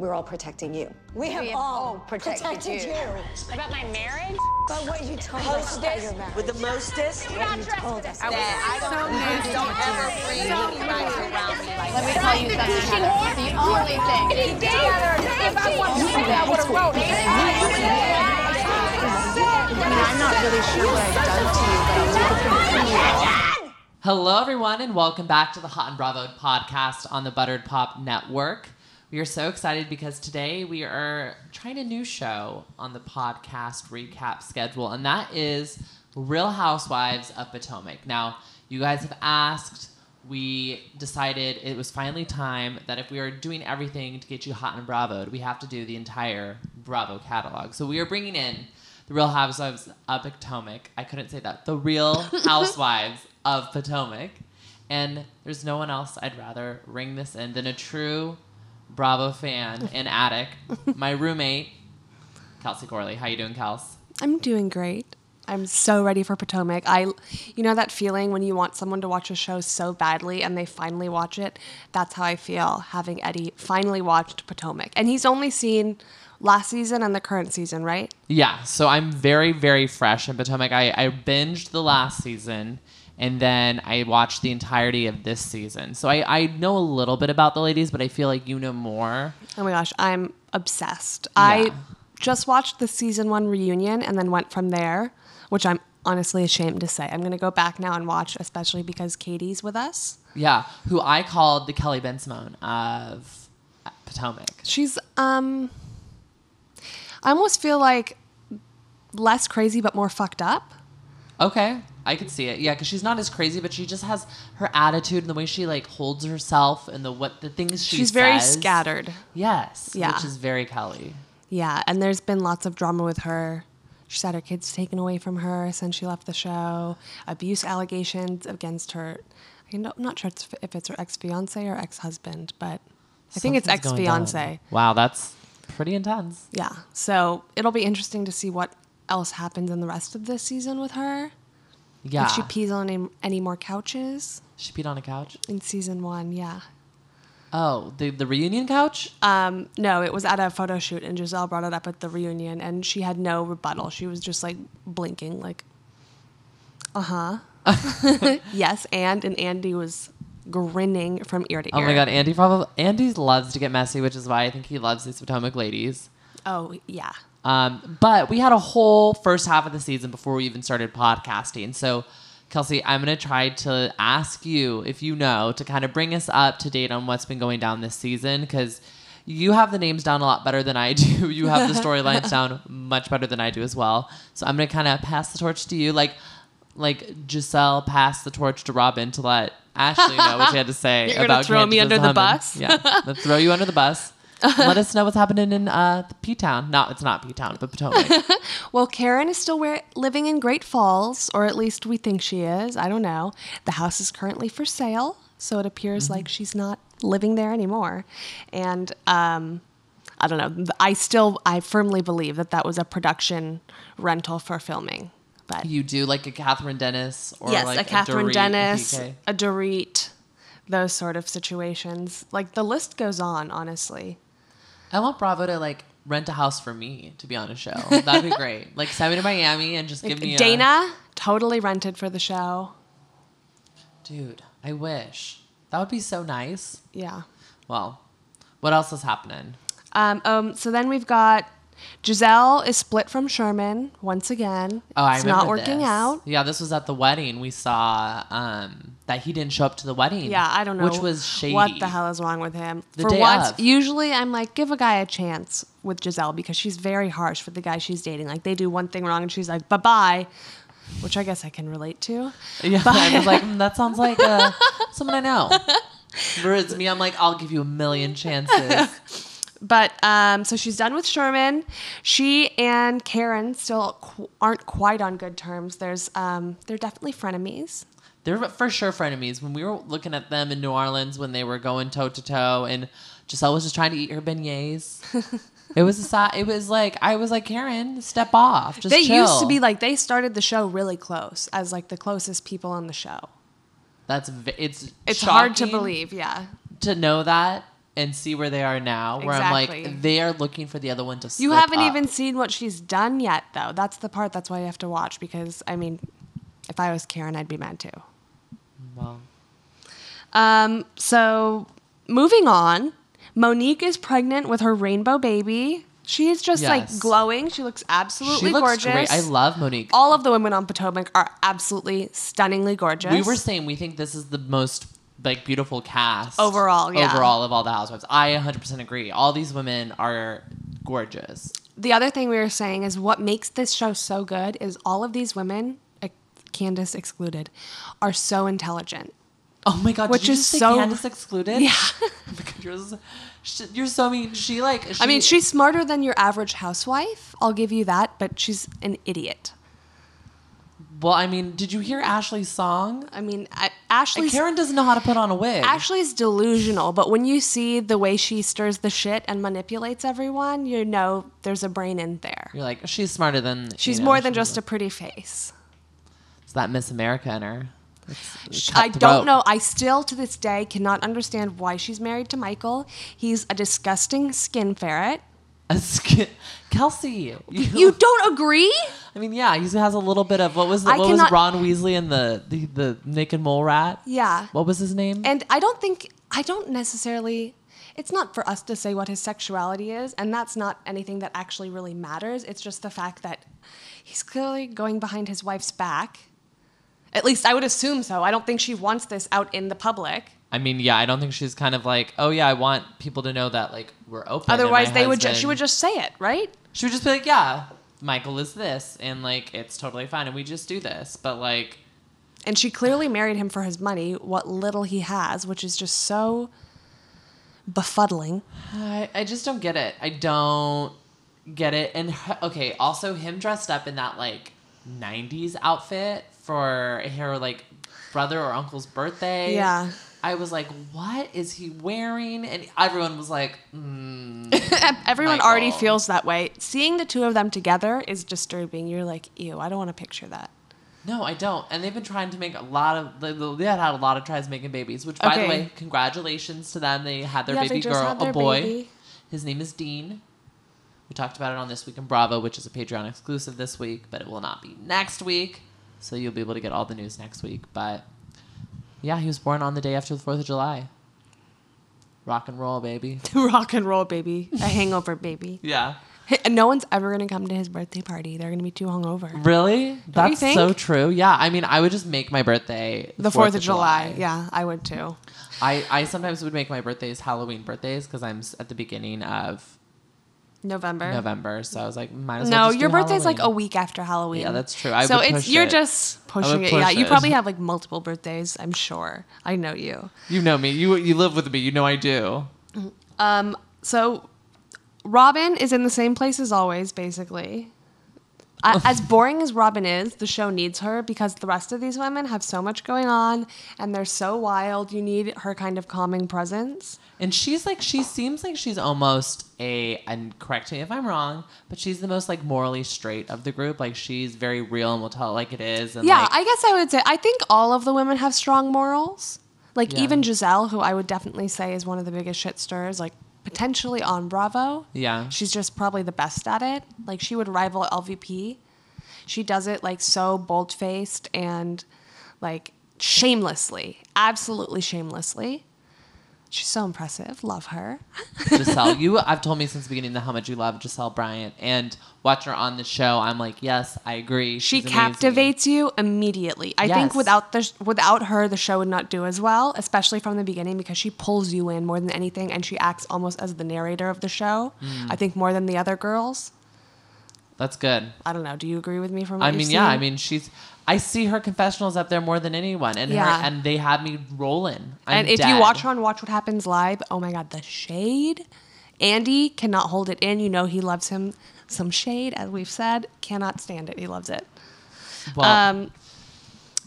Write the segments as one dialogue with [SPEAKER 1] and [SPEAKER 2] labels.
[SPEAKER 1] we're all protecting you. We have,
[SPEAKER 2] have
[SPEAKER 1] all
[SPEAKER 2] all protected
[SPEAKER 1] protected,
[SPEAKER 2] you.
[SPEAKER 1] you.
[SPEAKER 2] About my marriage?
[SPEAKER 1] But what you told us about your marriage.
[SPEAKER 3] with the mostest.
[SPEAKER 1] what you told us.
[SPEAKER 3] That I don't, please don't ever bring anybody around me like
[SPEAKER 2] Let me tell you something. Heather. The only thing. If I want to say I would have wrote it. I mean, I'm not really sure what I've done to you, but I'll take it you.
[SPEAKER 4] Hello, everyone, and welcome back to the Hot and Bravo podcast on the Buttered Pop Network. We are so excited because today we are trying a new show on the podcast recap schedule, and that is Real Housewives of Potomac. Now, you guys have asked, we decided it was finally time that if we are doing everything to get you hot and bravo, we have to do the entire Bravo catalog. So we are bringing in the Real Housewives of Potomac. I couldn't say that. The Real Housewives of Potomac. And there's no one else I'd rather ring this in than a true Bravo fan and addict, my roommate, Kelsey Corley. How you doing, Kels?
[SPEAKER 5] I'm doing great. I'm so ready for Potomac. I, you know that feeling when you want someone to watch a show so badly and they finally watch it. That's how I feel having Eddie finally watched Potomac, and he's only seen last season and the current season, right?
[SPEAKER 4] Yeah, so I'm very, very fresh in Potomac. I, I binged the last season and then I watched the entirety of this season. So I, I know a little bit about the ladies, but I feel like you know more.
[SPEAKER 5] Oh my gosh, I'm obsessed.
[SPEAKER 4] Yeah.
[SPEAKER 5] I just watched the season one reunion and then went from there, which I'm honestly ashamed to say. I'm gonna go back now and watch, especially because Katie's with us.
[SPEAKER 4] Yeah, who I called the Kelly Bensimon of Potomac.
[SPEAKER 5] She's um I almost feel like less crazy but more fucked up.
[SPEAKER 4] Okay, I could see it. Yeah, because she's not as crazy, but she just has her attitude and the way she like holds herself and the what the things she
[SPEAKER 5] She's very
[SPEAKER 4] says.
[SPEAKER 5] scattered.
[SPEAKER 4] Yes,
[SPEAKER 5] Yeah.
[SPEAKER 4] which is very Kelly.
[SPEAKER 5] Yeah, and there's been lots of drama with her. She's had her kids taken away from her since she left the show. Abuse allegations against her. I'm not- I'm not sure if it's her ex fiance or ex husband, but I think it's ex
[SPEAKER 4] Something's
[SPEAKER 5] fiance.
[SPEAKER 4] Wow, that's pretty intense.
[SPEAKER 5] Yeah, so it'll be interesting to see what else happens in the rest of this season with her.
[SPEAKER 4] Yeah,
[SPEAKER 5] If she pees on any, any more couches
[SPEAKER 4] she peed on a couch.
[SPEAKER 5] in season one, yeah.
[SPEAKER 4] Oh, the the reunion couch.
[SPEAKER 5] Um, no, it was at a photo shoot, and Giselle brought it up at the reunion, and she had no rebuttal. She was just like blinking, like, uh huh. yes, and and Andy was grinning from ear to ear.
[SPEAKER 4] Oh my god, Andy probably Andy loves to get messy, which is why I think he loves these Potomac ladies.
[SPEAKER 5] Oh yeah.
[SPEAKER 4] Um, but we had a whole first half of the season before we even started podcasting. So, Kelsey, I'm going to try to ask you if you know to kind of bring us up to date on what's been going down this season because you have the names down a lot better than I do. You have the storylines down much better than I do as well. So I'm going to kind of pass the torch to you, like like Giselle passed the torch to Robin to let Ashley know what she had to say
[SPEAKER 5] You're gonna
[SPEAKER 4] about
[SPEAKER 5] throw me under the bus?
[SPEAKER 4] Yeah, let's throw you under the bus. let us know what's happening in uh, P Town. No, it's not P Town, but Potomac.
[SPEAKER 5] Well, Karen is still where, living in Great Falls, or at least we think she is. I don't know. The house is currently for sale, so it appears like she's not living there anymore. And um, I don't know. I still, I firmly believe that that was a production rental for filming. But
[SPEAKER 4] you do like a Kathryn Dennis or
[SPEAKER 5] yes,
[SPEAKER 4] like
[SPEAKER 5] a Kathryn
[SPEAKER 4] Dorit
[SPEAKER 5] Dennis,
[SPEAKER 4] PK.
[SPEAKER 5] a Dorit, those sort of situations. Like the list goes on, honestly.
[SPEAKER 4] I want Bravo to like rent a house for me to be on a show. That'd be great. Like send me to Miami and just give me a
[SPEAKER 5] Dana totally rented for the show.
[SPEAKER 4] Dude, I wish that would be so nice.
[SPEAKER 5] Yeah.
[SPEAKER 4] Well, what else is happening?
[SPEAKER 5] Um, um, so then we've got Giselle is split from Sherman once again.
[SPEAKER 4] Oh, I
[SPEAKER 5] it's
[SPEAKER 4] remember
[SPEAKER 5] not working
[SPEAKER 4] this.
[SPEAKER 5] out.
[SPEAKER 4] Yeah, this was at the wedding. We saw um, that he didn't show up to the wedding.
[SPEAKER 5] Yeah, I don't know
[SPEAKER 4] Which was shady.
[SPEAKER 5] what the hell is wrong with him.
[SPEAKER 4] The
[SPEAKER 5] for
[SPEAKER 4] day
[SPEAKER 5] once,
[SPEAKER 4] of.
[SPEAKER 5] usually I'm like, give a guy a chance with Giselle because she's very harsh for the guy she's dating. Like they do one thing wrong and she's like, bye bye, which I guess I can relate to.
[SPEAKER 4] Yeah, I was like, mm, that sounds like uh, someone I know. Whereas me, I'm like, I'll give you a million chances.
[SPEAKER 5] But um, so she's done with Sherman. She and Karen still qu- aren't quite on good terms. There's um, they're definitely frenemies.
[SPEAKER 4] They're for sure frenemies. When we were looking at them in New Orleans when they were going toe to toe, and Giselle was just trying to eat her beignets. it was a si- It was like I was like Karen, step off. Just
[SPEAKER 5] they
[SPEAKER 4] chill.
[SPEAKER 5] used to be like they started the show really close as like the closest people on the show.
[SPEAKER 4] That's v- it's
[SPEAKER 5] It's hard to believe, yeah.
[SPEAKER 4] to know that and see where they are now. Where
[SPEAKER 5] Exactly.
[SPEAKER 4] I'm like, they are looking for the other one to.
[SPEAKER 5] You haven't
[SPEAKER 4] up.
[SPEAKER 5] even seen what she's done yet, though. That's the part. That's why you have to watch because I mean, if I was Karen, I'd be mad too.
[SPEAKER 4] Well,
[SPEAKER 5] Um, so moving on, Monique is pregnant with her rainbow baby. She is just
[SPEAKER 4] Yes.
[SPEAKER 5] like glowing. She looks absolutely
[SPEAKER 4] she looks
[SPEAKER 5] gorgeous.
[SPEAKER 4] great. I love Monique.
[SPEAKER 5] All of the women on Potomac are absolutely stunningly gorgeous.
[SPEAKER 4] We were saying we think this is the most like beautiful cast
[SPEAKER 5] Overall, yeah.
[SPEAKER 4] Overall of all the housewives. I 100% agree. All these women are gorgeous.
[SPEAKER 5] the other thing we were saying is what makes this show so good is all of these women, Candace excluded, are so intelligent.
[SPEAKER 4] Oh my god,
[SPEAKER 5] Which is so-
[SPEAKER 4] Candace excluded?
[SPEAKER 5] Yeah.
[SPEAKER 4] oh you're so, you're so mean. She like she,
[SPEAKER 5] I mean, she's smarter than your average housewife. I'll give you that, but she's an idiot.
[SPEAKER 4] Well, I mean, did you hear Ashley's song?
[SPEAKER 5] I mean, I, Ashley's
[SPEAKER 4] Karen doesn't know how to put on a wig.
[SPEAKER 5] Ashley's delusional, but when you see the way she stirs the shit and manipulates everyone, you know there's a brain in there.
[SPEAKER 4] You're like, she's smarter than.
[SPEAKER 5] She's
[SPEAKER 4] you know,
[SPEAKER 5] more than just a pretty face.
[SPEAKER 4] It's that Miss America in her. It's
[SPEAKER 5] I don't know. I still to this day cannot understand why she's married to Michael. He's a disgusting skin ferret.
[SPEAKER 4] A skin- Kelsey, you,
[SPEAKER 5] You don't agree?
[SPEAKER 4] I mean, yeah, he has a little bit of what was the,
[SPEAKER 5] I
[SPEAKER 4] what was Ron Weasley and the, the the naked mole rat?
[SPEAKER 5] Yeah.
[SPEAKER 4] What was his name?
[SPEAKER 5] And I don't think I don't necessarily it's not for us to say what his sexuality is, and that's not anything that actually really matters. It's just the fact that he's clearly going behind his wife's back. At least I would assume so. I don't think she wants this out in the public.
[SPEAKER 4] I mean, yeah, I don't think she's kind of like, oh yeah, I want people to know that like we're open.
[SPEAKER 5] Otherwise, they would ju- she would just say it, right?
[SPEAKER 4] she would just be like, yeah, Michael is this, and like it's totally fine, and we just do this. But like,
[SPEAKER 5] And she clearly married him for his money, what little he has, which is just so befuddling.
[SPEAKER 4] I, I just don't get it. I don't get it. And okay, also him dressed up in that like '90s outfit for her like brother or uncle's birthday.
[SPEAKER 5] Yeah.
[SPEAKER 4] I was like, what is he wearing? And everyone was like, mm.
[SPEAKER 5] Everyone already feels that way. Seeing the two of them together is disturbing. You're like, ew, I don't want to picture that.
[SPEAKER 4] no, I don't. And they've been trying to make a lot of. They had had a lot of tries making babies. Which, by the way, congratulations to them. They had their
[SPEAKER 5] Yeah,
[SPEAKER 4] baby girl,
[SPEAKER 5] had
[SPEAKER 4] a boy.
[SPEAKER 5] baby.
[SPEAKER 4] His name is Dean. We talked about it on This Week in Bravo, which is a Patreon exclusive this week, but it will not be next week. So you'll be able to get all the news next week. But yeah, he was born on the day after the 4th of July. Rock and roll, baby.
[SPEAKER 5] Rock and roll, baby. A hangover, baby.
[SPEAKER 4] Yeah.
[SPEAKER 5] No one's ever going to come to his birthday party. They're going to be too hungover.
[SPEAKER 4] Really? That's
[SPEAKER 5] think?
[SPEAKER 4] so true. Yeah. I mean, I would just make my birthday
[SPEAKER 5] The 4th of July. Yeah, I would too.
[SPEAKER 4] I, I sometimes would make my birthdays Halloween birthdays because I'm at the beginning of
[SPEAKER 5] November.
[SPEAKER 4] November. So I was like, might as well
[SPEAKER 5] No, your birthday's like a week after Halloween.
[SPEAKER 4] Yeah, that's true. I
[SPEAKER 5] so
[SPEAKER 4] would
[SPEAKER 5] it's
[SPEAKER 4] push
[SPEAKER 5] you're
[SPEAKER 4] it.
[SPEAKER 5] just pushing it. Yeah,
[SPEAKER 4] push
[SPEAKER 5] you probably have like multiple birthdays. I'm sure. I know you.
[SPEAKER 4] You know me. You you live with me. You know I do.
[SPEAKER 5] Um, so Robin is in the same place as always, basically. As boring as Robin is, the show needs her because the rest of these women have so much going on and they're so wild. You need her kind of calming presence.
[SPEAKER 4] And she's like, she seems like she's almost a, and correct me if I'm wrong, but she's the most like morally straight of the group. Like she's very real and will tell it like it is. And
[SPEAKER 5] Yeah,
[SPEAKER 4] like,
[SPEAKER 5] I guess I would say I think all of the women have strong morals. Like
[SPEAKER 4] Yeah.
[SPEAKER 5] even Giselle, who I would definitely say is one of the biggest shit stirrers, like potentially on Bravo.
[SPEAKER 4] yeah.
[SPEAKER 5] She's just probably the best at it. Like she would rival LVP. She does it like so bold faced and like shamelessly, absolutely shamelessly. She's so impressive. Love her.
[SPEAKER 4] Giselle, you I've told me since the beginning that how much you love Giselle Bryant and watching her on the show, I'm like, yes, I agree.
[SPEAKER 5] She
[SPEAKER 4] She's amazing.
[SPEAKER 5] captivates you immediately. I
[SPEAKER 4] Yes.
[SPEAKER 5] think without the without her, the show would not do as well, especially from the beginning because she pulls you in more than anything, and she acts almost as the narrator of the show.
[SPEAKER 4] Mm.
[SPEAKER 5] I think more than the other girls.
[SPEAKER 4] That's good.
[SPEAKER 5] I don't know. Do you agree with me? From what
[SPEAKER 4] I mean, yeah, I mean, she's. I see her confessionals up there more than anyone, and
[SPEAKER 5] Yeah.
[SPEAKER 4] her, and they have me rolling. I'm
[SPEAKER 5] and if
[SPEAKER 4] dead.
[SPEAKER 5] you watch her on Watch What Happens Live, oh my God, the shade. Andy cannot hold it in. You know he loves him some shade, as we've said. Cannot stand it. He loves it.
[SPEAKER 4] well,
[SPEAKER 5] Um,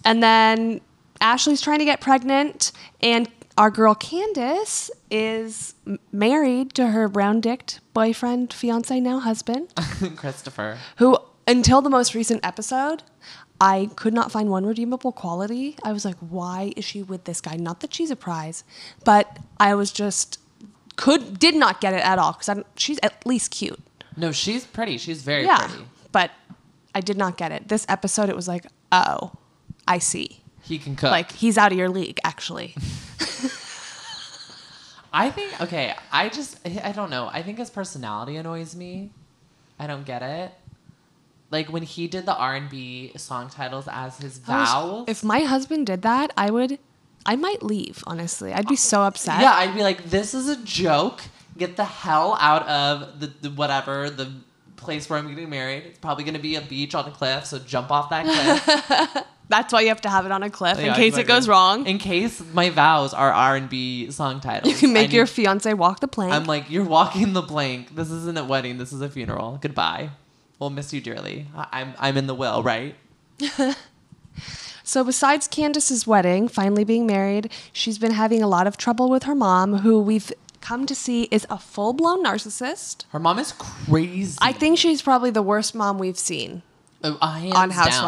[SPEAKER 5] and then Ashley's trying to get pregnant, and our girl Candace is married to her brown dicked boyfriend, fiance, now husband,
[SPEAKER 4] Christopher.
[SPEAKER 5] who, until the most recent episode, I could not find one redeemable quality. I was like, why is she with this guy? Not that she's a prize, but I was just could did not get it at all because she's at least cute.
[SPEAKER 4] No, she's pretty. She's very
[SPEAKER 5] yeah,
[SPEAKER 4] pretty.
[SPEAKER 5] but I did not get it. This episode, it was like, oh, I see.
[SPEAKER 4] He can cook.
[SPEAKER 5] Like he's out of your league, actually.
[SPEAKER 4] I think okay. I just I don't know. I think his personality annoys me. I don't get it. Like when he did the R and B song titles as his
[SPEAKER 5] was- If my husband did that, I would, I might leave. Honestly, I'd be so upset.
[SPEAKER 4] yeah, I'd be like, this is a joke. Get the hell out of the, the whatever the place where I'm getting married. It's probably gonna be a beach on a cliff. So jump off that cliff.
[SPEAKER 5] That's why you have to have it on a cliff in
[SPEAKER 4] Yeah,
[SPEAKER 5] case it goes wrong.
[SPEAKER 4] In case my vows are R and B song titles.
[SPEAKER 5] you can
[SPEAKER 4] I
[SPEAKER 5] make your
[SPEAKER 4] need-
[SPEAKER 5] fiance walk the plank.
[SPEAKER 4] I'm like, you're walking the plank. This isn't a wedding. This is a funeral. Goodbye. We'll miss you dearly. I- I'm I'm in the will, right?
[SPEAKER 5] So, besides Candace's wedding, finally being married, she's been having a lot of trouble with her mom, who we've come to see is a full blown narcissist.
[SPEAKER 4] Her mom is crazy.
[SPEAKER 5] I think she's probably the worst mom we've seen.
[SPEAKER 4] Oh,
[SPEAKER 5] on
[SPEAKER 4] down.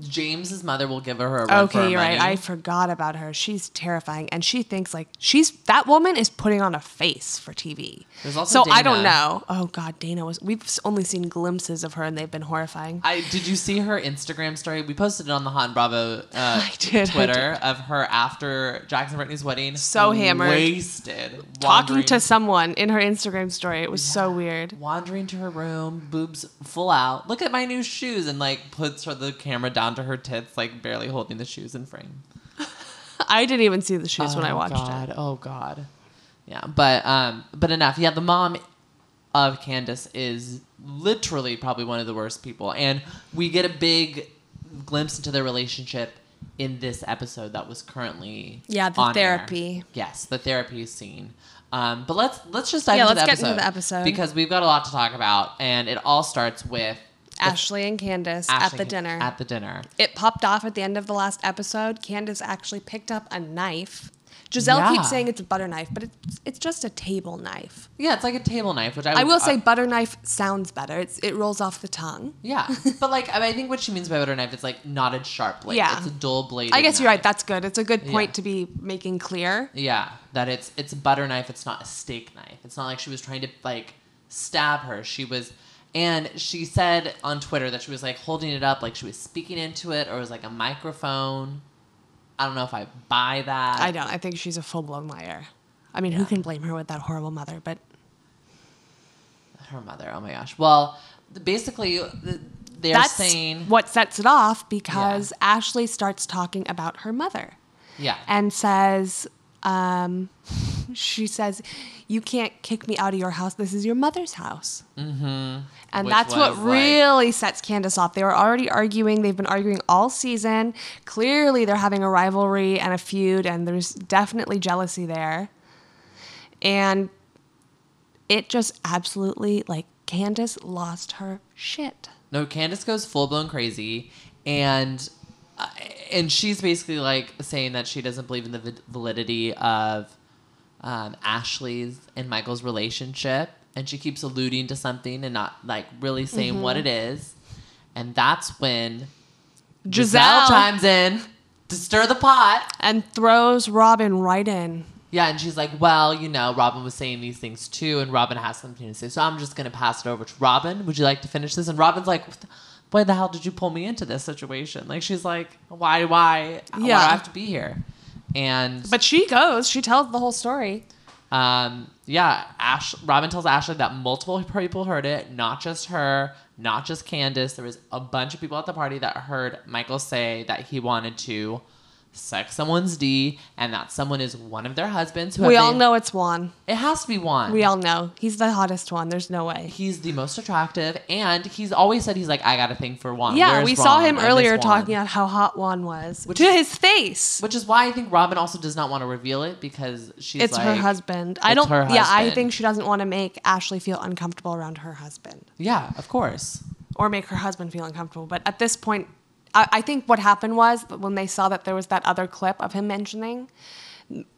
[SPEAKER 4] James's mother will give her a run for her
[SPEAKER 5] Okay, you're right. I forgot about her. She's terrifying, and she thinks like she's that woman is putting on a face for TV.
[SPEAKER 4] There's also
[SPEAKER 5] so I don't
[SPEAKER 4] Dana.
[SPEAKER 5] know. Oh God, Dana was. We've only seen glimpses of her, and they've been horrifying.
[SPEAKER 4] I did you see her Instagram story? We posted it on the Hot and Bravo uh,
[SPEAKER 5] I did, I
[SPEAKER 4] Twitter of her after Jackson Brittany's wedding.
[SPEAKER 5] So hammered.
[SPEAKER 4] wasted,
[SPEAKER 5] Talking to someone in her Instagram story, it was so weird.
[SPEAKER 4] wandering to her room, boobs full out. Look at my new shoes, and like puts her the camera down to her tits, like barely holding the shoes in frame.
[SPEAKER 5] I didn't even see the shoes when I
[SPEAKER 4] Oh,
[SPEAKER 5] watched
[SPEAKER 4] God.
[SPEAKER 5] it.
[SPEAKER 4] Oh God. Yeah, but um, but enough. Yeah, the mom of Candace is literally probably one of the worst people, and we get a big glimpse into their relationship in this episode that was currently
[SPEAKER 5] Yeah, the
[SPEAKER 4] on air.
[SPEAKER 5] therapy.
[SPEAKER 4] Yes, the therapy scene. Um, but let's let's just dive
[SPEAKER 5] Yeah,
[SPEAKER 4] into,
[SPEAKER 5] let's
[SPEAKER 4] the
[SPEAKER 5] get into the episode.
[SPEAKER 4] because we've got a lot to talk about, and it all starts with
[SPEAKER 5] Ashley and Candace at
[SPEAKER 4] Ashley
[SPEAKER 5] the dinner.
[SPEAKER 4] At the dinner.
[SPEAKER 5] it popped off at the end of the last episode. Candace actually picked up a knife. Giselle
[SPEAKER 4] Yeah.
[SPEAKER 5] keeps saying it's a butter knife, but it's it's just a table knife.
[SPEAKER 4] Yeah, it's like a table knife, which I,
[SPEAKER 5] I will say uh, butter knife sounds better. It's it rolls off the tongue.
[SPEAKER 4] Yeah, but like I, mean, I think what she means by butter knife is like not a sharp blade.
[SPEAKER 5] Yeah.
[SPEAKER 4] it's a dull blade.
[SPEAKER 5] I guess you're right. That's good. It's a good point
[SPEAKER 4] Yeah.
[SPEAKER 5] to be making clear.
[SPEAKER 4] yeah, that it's it's a butter knife. It's not a steak knife. It's not like she was trying to like stab her. She was, and she said on Twitter that she was like holding it up like she was speaking into it or it was like a microphone. I don't know if I buy that.
[SPEAKER 5] I don't. I think she's a full blown liar. I mean, who can blame her with that horrible mother? But
[SPEAKER 4] Her mother. Oh my gosh. Well, basically, they're
[SPEAKER 5] that's
[SPEAKER 4] saying
[SPEAKER 5] what sets it off because Ashley starts talking about her mother.
[SPEAKER 4] yeah.
[SPEAKER 5] and says, um, she says, "You can't kick me out of your house. This is your mother's house." Mm-hmm. And
[SPEAKER 4] Which
[SPEAKER 5] that's what
[SPEAKER 4] like-
[SPEAKER 5] really sets Candace off. They were already arguing. They've been arguing all season. Clearly, they're having a rivalry and a feud, and there's definitely jealousy there. And it just absolutely like Candace lost her shit.
[SPEAKER 4] No, Candace goes full blown crazy, and uh, and she's basically like saying that she doesn't believe in the validity of um, Ashley's and Michael's relationship, and she keeps alluding to something and not like really saying what
[SPEAKER 5] Mm-hmm.
[SPEAKER 4] it is, and that's when
[SPEAKER 5] Giselle,
[SPEAKER 4] chimes in to stir the pot.
[SPEAKER 5] and throws Robin right in.
[SPEAKER 4] Yeah, and she's like, well, you know, Robin was saying these things too, and Robin has something to say, so I'm just gonna pass it over to Robin. Would you like to finish this? And Robin's like, what the, why the hell did you pull me into this situation? Like, she's like, why, why, why do
[SPEAKER 5] Yeah.
[SPEAKER 4] I have to be here? And
[SPEAKER 5] But she goes. She tells the whole story.
[SPEAKER 4] um, yeah, Ash, Robin tells Ashley that multiple people heard it, not just her, not just Candace. There was a bunch of people at the party that heard Michael say that he wanted to sex someone's D, and that someone is one of their husbands. Who
[SPEAKER 5] We all
[SPEAKER 4] been-
[SPEAKER 5] know it's Juan.
[SPEAKER 4] it has to be Juan.
[SPEAKER 5] We all know he's the hottest one. There's no way.
[SPEAKER 4] He's the most attractive, and he's always said he's like, I got a thing for Juan.
[SPEAKER 5] Yeah,
[SPEAKER 4] Where's
[SPEAKER 5] we saw
[SPEAKER 4] Juan?
[SPEAKER 5] him
[SPEAKER 4] I
[SPEAKER 5] earlier talking about how hot Juan was
[SPEAKER 4] Which-
[SPEAKER 5] to his face.
[SPEAKER 4] Which is why I think Robin also does not want to reveal it because she's
[SPEAKER 5] it's her
[SPEAKER 4] like-
[SPEAKER 5] husband. I don't.
[SPEAKER 4] her
[SPEAKER 5] Yeah, I think she doesn't want to make Ashley feel uncomfortable around her husband,
[SPEAKER 4] Yeah, of course.
[SPEAKER 5] or make her husband feel uncomfortable. But at this point, I, I think what happened was when they saw that there was that other clip of him mentioning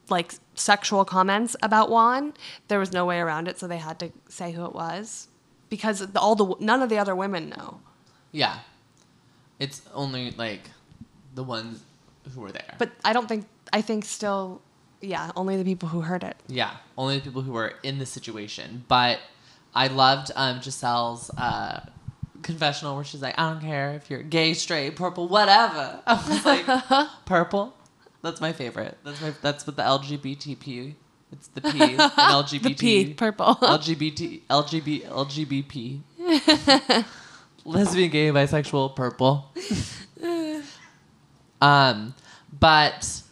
[SPEAKER 5] like sexual comments about Juan, there was no way around it, so they had to say who it was because the, all the none of the other women know.
[SPEAKER 4] Yeah, it's only like the ones who were there.
[SPEAKER 5] But I don't think I think still Yeah, only the people who heard it.
[SPEAKER 4] Yeah, only the people who were in the situation. But I loved um, Giselle's uh, confessional where she's like, I don't care if you're gay, straight, purple, whatever. I was like, purple? That's my favorite. That's my. That's what the LGBTP. It's the P. in LGBT.
[SPEAKER 5] The P, purple.
[SPEAKER 4] LGBT. LGBT. LGBT. Lesbian, gay, bisexual, purple. um, but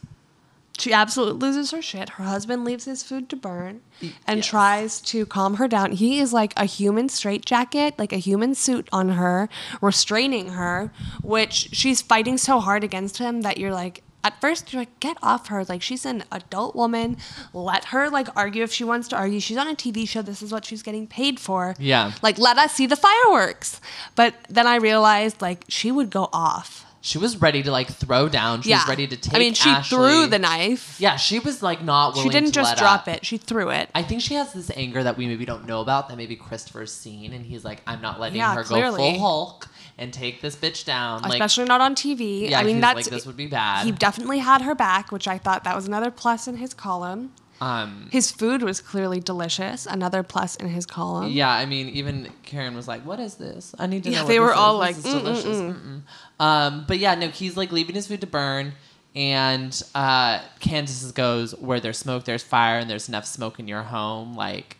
[SPEAKER 5] She absolutely loses her shit. Her husband leaves his food to burn and
[SPEAKER 4] yes.
[SPEAKER 5] tries to calm her down. He is like a human straitjacket, like a human suit on her, restraining her, which she's fighting so hard against him that you're like, at first you're like, get off her. Like she's an adult woman. Let her like argue if she wants to argue. She's on a TV show. This is what she's getting paid for.
[SPEAKER 4] Yeah.
[SPEAKER 5] Like let us see the fireworks. But then I realized like she would go off.
[SPEAKER 4] She was ready to like throw down. She
[SPEAKER 5] yeah.
[SPEAKER 4] was ready to take.
[SPEAKER 5] I mean, she
[SPEAKER 4] Ashley.
[SPEAKER 5] threw the knife.
[SPEAKER 4] Yeah, she was like not willing.
[SPEAKER 5] She didn't just drop
[SPEAKER 4] up.
[SPEAKER 5] it. She threw it.
[SPEAKER 4] I think she has this anger that we maybe don't know about that maybe Christopher's seen, and he's like, I'm not letting
[SPEAKER 5] Yeah,
[SPEAKER 4] her
[SPEAKER 5] clearly.
[SPEAKER 4] go full Hulk and take this bitch down. Like,
[SPEAKER 5] especially not on TV.
[SPEAKER 4] yeah,
[SPEAKER 5] I mean, that's
[SPEAKER 4] like this would be bad.
[SPEAKER 5] he definitely had her back, which I thought that was another plus in his column.
[SPEAKER 4] Um,
[SPEAKER 5] His food was clearly delicious, another plus in his column.
[SPEAKER 4] yeah, I mean, even Karen was like, "What is this? I need to
[SPEAKER 5] Yeah,
[SPEAKER 4] know." What
[SPEAKER 5] they were
[SPEAKER 4] this
[SPEAKER 5] all
[SPEAKER 4] is. This
[SPEAKER 5] like,
[SPEAKER 4] is delicious." Um, but yeah, no, he's like leaving his food to burn, and uh, Candace goes, "Where there's smoke, there's fire, and there's enough smoke in your home." Like,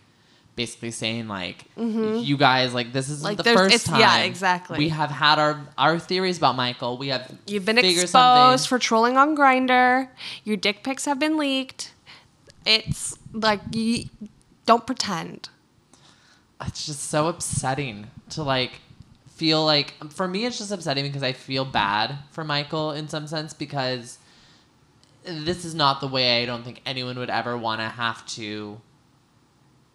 [SPEAKER 4] basically saying like, you guys, like, this isn't
[SPEAKER 5] Mm-hmm. Like,
[SPEAKER 4] the first
[SPEAKER 5] it's-
[SPEAKER 4] time.
[SPEAKER 5] yeah, exactly.
[SPEAKER 4] We have had our our theories about Michael. We have
[SPEAKER 5] You've been exposed
[SPEAKER 4] something.
[SPEAKER 5] for trolling on Grindr. Your dick pics have been leaked. It's like you don't pretend.
[SPEAKER 4] it's just so upsetting to like feel like for me it's just upsetting because I feel bad for Michael in some sense because this is not the way I don't think anyone would ever want to have to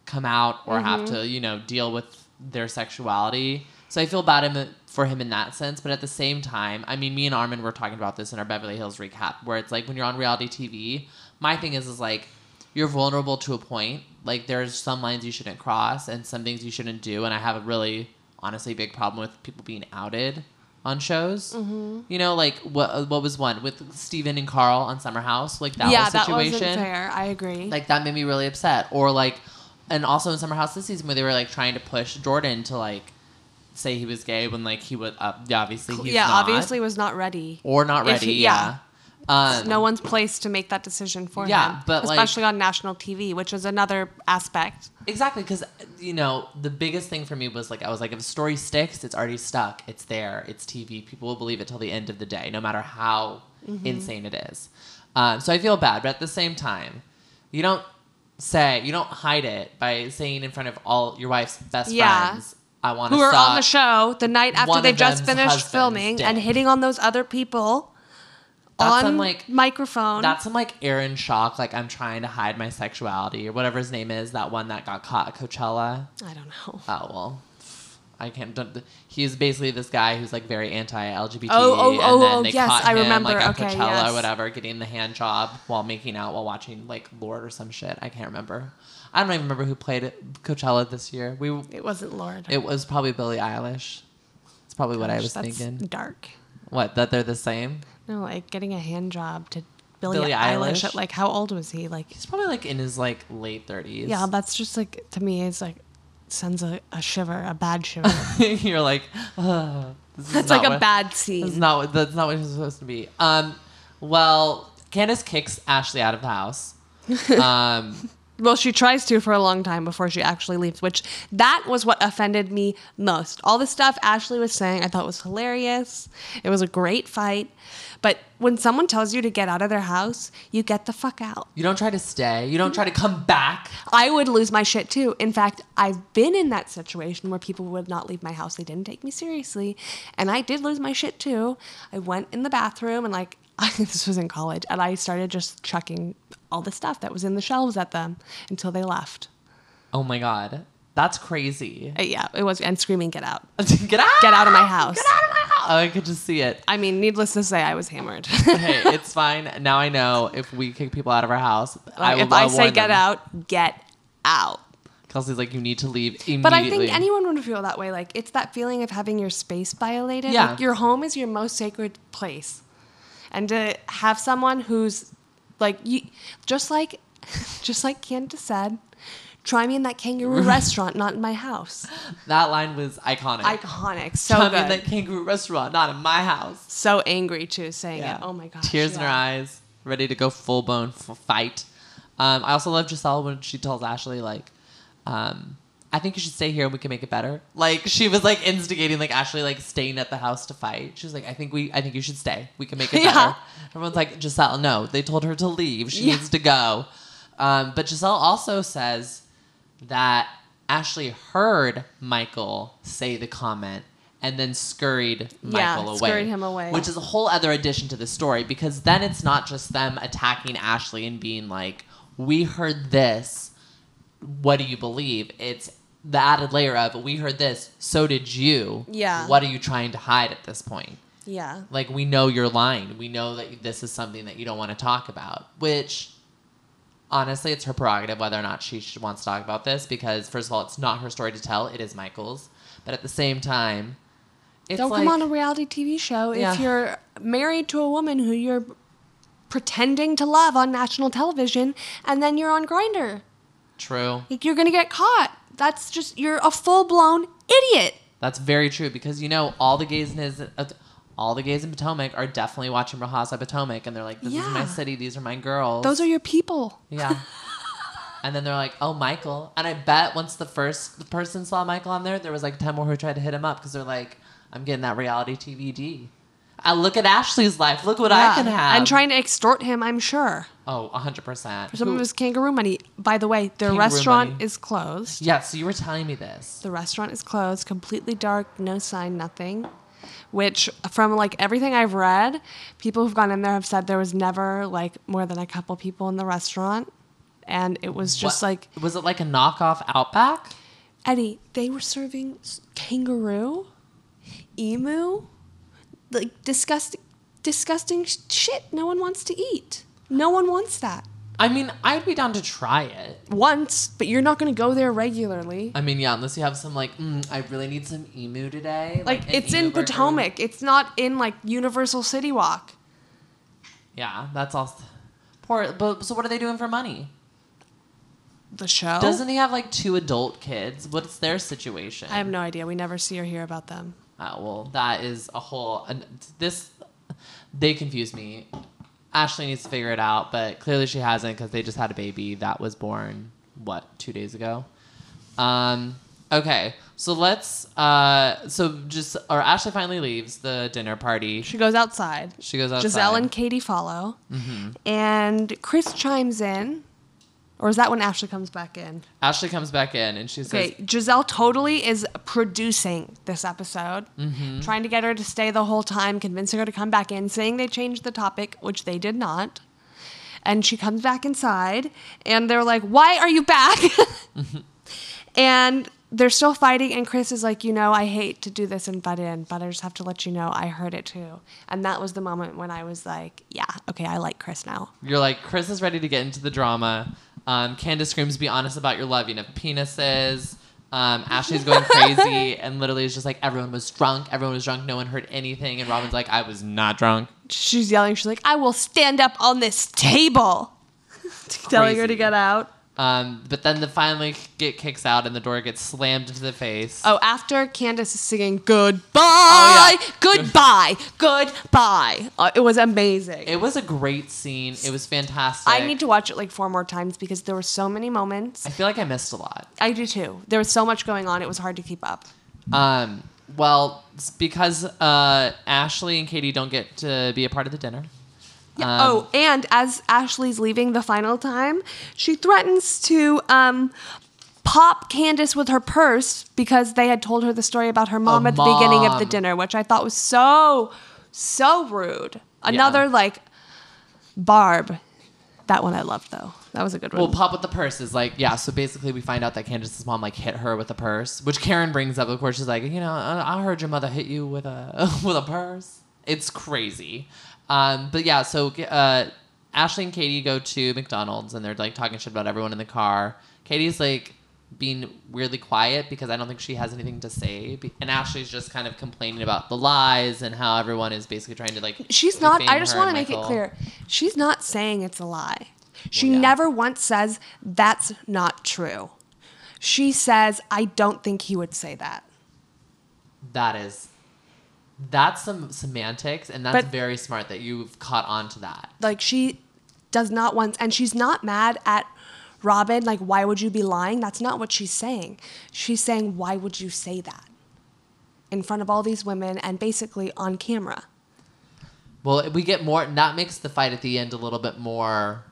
[SPEAKER 4] come out or have mm-hmm. to, you know, deal with their sexuality. So I feel bad him, for him in that sense, but at the same time, I mean, me and Armin were talking about this in our Beverly Hills recap, where it's like when you're on reality TV, my thing is is like you're vulnerable to a point. Like there's some lines you shouldn't cross and some things you shouldn't do, and I have a really honestly big problem with people being outed on shows.
[SPEAKER 5] Mm-hmm.
[SPEAKER 4] You know, like what what was one with Steven and Carl on Summer House, like that
[SPEAKER 5] yeah, that
[SPEAKER 4] situation
[SPEAKER 5] wasn't fair. I agree.
[SPEAKER 4] like that made me really upset or like and also in summer house this season where they were like trying to push jordan to like say he was gay when like he would uh, yeah, obviously he's
[SPEAKER 5] yeah,
[SPEAKER 4] not,
[SPEAKER 5] obviously was not ready.
[SPEAKER 4] or not ready
[SPEAKER 5] he-
[SPEAKER 4] yeah, Um,
[SPEAKER 5] no one's place to make that decision for
[SPEAKER 4] Yeah,
[SPEAKER 5] him.
[SPEAKER 4] but, like-
[SPEAKER 5] especially on national TV, which is another aspect.
[SPEAKER 4] exactly because you know the biggest thing for me was like i was like if a story sticks it's already stuck it's there it's tv people will believe it till the end of the day no matter how
[SPEAKER 5] Mm-hmm.
[SPEAKER 4] insane it is um, so i feel bad but at the same time you don't say you don't hide it by saying in front of all your wife's best
[SPEAKER 5] Yeah.
[SPEAKER 4] friends i want to
[SPEAKER 5] Who were on the show the night after they just finished filming and hitting on those other people
[SPEAKER 4] That's
[SPEAKER 5] on
[SPEAKER 4] some, like-
[SPEAKER 5] microphone.
[SPEAKER 4] That's some like Aaron Schock, like I'm trying to hide my sexuality or whatever his name is, that one that got caught at Coachella.
[SPEAKER 5] I don't know.
[SPEAKER 4] Oh well, I can't. Don't, he's basically this guy who's like very anti-LGBT.
[SPEAKER 5] Oh, oh,
[SPEAKER 4] and
[SPEAKER 5] oh,
[SPEAKER 4] then
[SPEAKER 5] oh,
[SPEAKER 4] they
[SPEAKER 5] yes,
[SPEAKER 4] caught
[SPEAKER 5] I
[SPEAKER 4] him,
[SPEAKER 5] remember.
[SPEAKER 4] Like, at
[SPEAKER 5] Okay,
[SPEAKER 4] Coachella
[SPEAKER 5] yes.
[SPEAKER 4] or whatever, getting the hand job while making out while watching like Lorde or some shit. I can't remember. I don't even remember who played it, Coachella this year. We
[SPEAKER 5] It wasn't Lorde.
[SPEAKER 4] it was probably Billie Eilish. It's probably what I was
[SPEAKER 5] That's
[SPEAKER 4] thinking.
[SPEAKER 5] dark.
[SPEAKER 4] What that they're the same?
[SPEAKER 5] No, like getting a hand job to Billie, Eilish.
[SPEAKER 4] Eilish?
[SPEAKER 5] Like, how old was he? Like,
[SPEAKER 4] He's probably like in his like late thirties.
[SPEAKER 5] yeah, that's just like to me. It's like sends a, a shiver, a bad shiver.
[SPEAKER 4] You're like, "Ugh, this is
[SPEAKER 5] it's like a
[SPEAKER 4] what-
[SPEAKER 5] bad
[SPEAKER 4] That's
[SPEAKER 5] scene.
[SPEAKER 4] not what that's not what it's supposed to be. Um, well, Candace kicks Ashley out of the house. Um,
[SPEAKER 5] Well, she tries to for a long time before she actually leaves, which that was what offended me most. All the stuff Ashley was saying, I thought was hilarious. It was a great fight. But when someone tells you to get out of their house, you get the fuck out.
[SPEAKER 4] you don't try to stay. You don't try to come back.
[SPEAKER 5] I would lose my shit too. In fact, I've been in that situation where people would not leave my house. They didn't take me seriously. And I did lose my shit too. I went in the bathroom and, like, this was in college, and I started just chucking all the stuff that was in the shelves at them until they left.
[SPEAKER 4] Oh my god, that's crazy.
[SPEAKER 5] Uh, yeah, it was, and screaming, get out.
[SPEAKER 4] Get out!
[SPEAKER 5] Get out of my house.
[SPEAKER 4] Get out of my house! Oh, I could just see it.
[SPEAKER 5] I mean, needless to say, I was hammered.
[SPEAKER 4] hey, it's fine. Now I know if we kick people out of our house, I will,
[SPEAKER 5] if I say get
[SPEAKER 4] them.
[SPEAKER 5] out, get out.
[SPEAKER 4] Kelsey's like, you need to leave immediately.
[SPEAKER 5] But I think anyone would feel that way. Like, it's that feeling of having your space violated.
[SPEAKER 4] Yeah.
[SPEAKER 5] Like, your home is your most sacred place. And to have someone who's Like you, just like, just like Candace said, try me in that kangaroo restaurant, not in my house.
[SPEAKER 4] That line was iconic.
[SPEAKER 5] Iconic, so
[SPEAKER 4] Tell me
[SPEAKER 5] good.
[SPEAKER 4] that kangaroo restaurant, not in my house.
[SPEAKER 5] so angry too, saying
[SPEAKER 4] Yeah.
[SPEAKER 5] it. Oh my gosh.
[SPEAKER 4] Tears in her
[SPEAKER 5] yeah.
[SPEAKER 4] eyes, ready to go full blown f- fight. Um, I also love Giselle when she tells Ashley like, um, "I think you should stay here and we can make it better." Like she was like instigating like Ashley like staying at the house to fight. She was like, "I think we, I think you should stay. We can make it
[SPEAKER 5] Yeah.
[SPEAKER 4] better." Everyone's like, "Giselle, no." They told her to leave. She
[SPEAKER 5] Yeah.
[SPEAKER 4] needs to go. Um, but Giselle also says that Ashley heard Michael say the comment and then scurried
[SPEAKER 5] Yeah,
[SPEAKER 4] Michael away.
[SPEAKER 5] scurried him away.
[SPEAKER 4] Which is a whole other addition to the story because then it's not just them attacking Ashley and being like, "We heard this. What do you believe?" It's the added layer of, "We heard this. So did you.
[SPEAKER 5] Yeah.
[SPEAKER 4] What are you trying to hide at this point?"
[SPEAKER 5] Yeah.
[SPEAKER 4] Like we know you're lying. We know that this is something that you don't want to talk about. Which, honestly, it's her prerogative whether or not she should, wants to talk about this because first of all, it's not her story to tell. It is Michael's. But at the same time, it's
[SPEAKER 5] Don't
[SPEAKER 4] like,
[SPEAKER 5] come on a reality TV show
[SPEAKER 4] Yeah.
[SPEAKER 5] if you're married to a woman who you're pretending to love on national television and then you're on Grindr.
[SPEAKER 4] True.
[SPEAKER 5] Like you're gonna get caught. That's just you're a full blown idiot.
[SPEAKER 4] That's very true because you know all the gays in his, all the gays in Potomac are definitely watching Housewives Potomac, and they're like, "This is my city. These are my girls."
[SPEAKER 5] Those are your people.
[SPEAKER 4] yeah. and then they're like, "Oh, Michael." And I bet once the first person saw Michael on there, there was like ten more who tried to hit him up because they're like, "I'm getting that reality TVD." I uh, look at Ashley's life. Look what I can have.
[SPEAKER 5] And trying to extort him, I'm sure.
[SPEAKER 4] Oh, 100%.
[SPEAKER 5] For some of his kangaroo money. By the way, their
[SPEAKER 4] Kangaroo
[SPEAKER 5] restaurant
[SPEAKER 4] money.
[SPEAKER 5] is closed.
[SPEAKER 4] Yeah. So you were telling me this.
[SPEAKER 5] The restaurant is closed, completely dark, no sign, nothing. Which, from like everything I've read, people who've gone in there have said there was never like more than a couple people in the restaurant, and it was just
[SPEAKER 4] What-
[SPEAKER 5] like
[SPEAKER 4] was it like a knockoff Outback?
[SPEAKER 5] Eddie. They were serving kangaroo, emu, like disgusting, disgusting shit. No one wants to eat. No one wants that.
[SPEAKER 4] I mean, I'd be down to try it.
[SPEAKER 5] Once, but you're not going to go there regularly.
[SPEAKER 4] I mean, yeah, unless you have some like, mm, I really need some emu today.
[SPEAKER 5] Like
[SPEAKER 4] an
[SPEAKER 5] it's in
[SPEAKER 4] burger.
[SPEAKER 5] Potomac. It's not in like Universal City Walk.
[SPEAKER 4] Yeah, that's all. Poor. But so what are they doing for money?
[SPEAKER 5] The show.
[SPEAKER 4] Doesn't he have like two adult kids? What's their situation?
[SPEAKER 5] I have no idea. We never see or hear about them.
[SPEAKER 4] Oh, well, that is a whole. And this, they confuse me. Ashley needs to figure it out, but clearly she hasn't because they just had a baby that was born what two days ago. Um. Okay, so let's. Uh. So just or Ashley finally leaves the dinner party.
[SPEAKER 5] She goes outside.
[SPEAKER 4] She goes outside. Mm-hmm.
[SPEAKER 5] Giselle and Katie follow, and Chris chimes in, or is that when Ashley comes back in?
[SPEAKER 4] Ashley comes back in and she says,
[SPEAKER 5] Okay, Giselle totally is producing this episode,
[SPEAKER 4] Mm-hmm.
[SPEAKER 5] trying to get her to stay the whole time, convincing her to come back in, saying they changed the topic, which they did not. And she comes back inside, and they're like, "Why are you back?" and they're still fighting, and Chris is like, "You know, I hate to do this and butt in, but I just have to let you know I heard it too." And that was the moment when I was like, "Yeah, okay, I like Chris now."
[SPEAKER 4] You're like, Chris is ready to get into the drama. Um, Candace screams, be honest about your loving of penises. Um, Ashley's going crazy and literally is just like, everyone was drunk. Everyone was drunk. No one heard anything. And Robin's like, I was not drunk.
[SPEAKER 5] She's yelling. She's like, "I will stand up on this table," telling her to get out.
[SPEAKER 4] Um, but then the finally get kicks out and the door gets slammed into the face.
[SPEAKER 5] Oh, after Candace is singing "Goodbye,
[SPEAKER 4] Oh, yeah.
[SPEAKER 5] Goodbye, Goodbye," uh, it was amazing.
[SPEAKER 4] It was a great scene. It was fantastic.
[SPEAKER 5] I need to watch it like four more times because there were so many moments.
[SPEAKER 4] I feel like I missed a lot.
[SPEAKER 5] I do too. There was so much going on; it was hard to keep up.
[SPEAKER 4] Um, well, because uh, Ashley and Katie don't get to be a part of the dinner. Um,
[SPEAKER 5] oh, and as Ashley's leaving the final time, she threatens to um, pop Candace with her purse because they had told her the story about her mom
[SPEAKER 4] Oh,
[SPEAKER 5] at the beginning of the dinner, which I thought was so, so rude. Another like Barb. That one I loved though. That was a good one.
[SPEAKER 4] Well, pop with the purse is like, yeah. So basically, we find out that Candace's mom like hit her with a purse, which Karen brings up. Of course, she's like, you know, I heard your mother hit you with a with a purse. It's crazy. Um, but yeah, so uh, Ashley and Katie go to McDonald's and they're like talking shit about everyone in the car. Katie's like being weirdly quiet because I don't think she has anything to say. And Ashley's just kind of complaining about the lies and how everyone is basically trying to like.
[SPEAKER 5] She's not. I just want to make it clear. She's not saying it's a lie. She
[SPEAKER 4] yeah.
[SPEAKER 5] never once says that's not true. She says, "I don't think he would say that."
[SPEAKER 4] That is. That's some semantics, and that's
[SPEAKER 5] But-
[SPEAKER 4] very smart that you've caught on to that.
[SPEAKER 5] Like she does not want and she's not mad at Robin. Like, why would you be lying? That's not what she's saying. She's saying, why would you say that in front of all these women and basically on camera?
[SPEAKER 4] Well, we get more. That makes the fight at the end a little bit more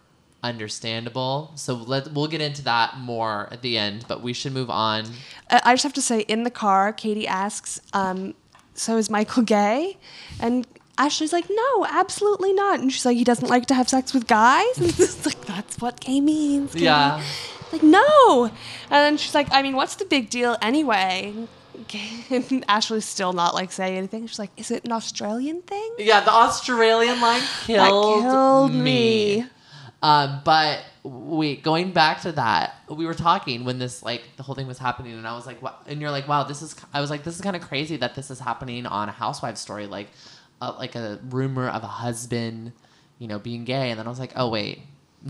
[SPEAKER 4] understandable. So let we'll get into that more at the end. But we should move on.
[SPEAKER 5] Uh, I just have to say, in the car, Katie asks, um, "So is Michael gay?" And Ashley's like, "No, absolutely not." And she's like, "He doesn't like to have sex with guys." And it's like, "That's what gay means." Katie."
[SPEAKER 4] Yeah.
[SPEAKER 5] Like, no. And then she's like, "I mean, what's the big deal anyway?" And Ashley's still not like saying anything. She's like, "Is it an Australian thing?"
[SPEAKER 4] Yeah, the Australian line killed,
[SPEAKER 5] killed
[SPEAKER 4] me.
[SPEAKER 5] me.
[SPEAKER 4] Um, but wait, going back to that, we were talking when this like the whole thing was happening, and I was like, "Wow!" And you're like, "Wow, this is." I was like, "This is kind of crazy that this is happening on a housewife story, like, uh, like a rumor of a husband, you know, being gay." And then I was like, "Oh wait,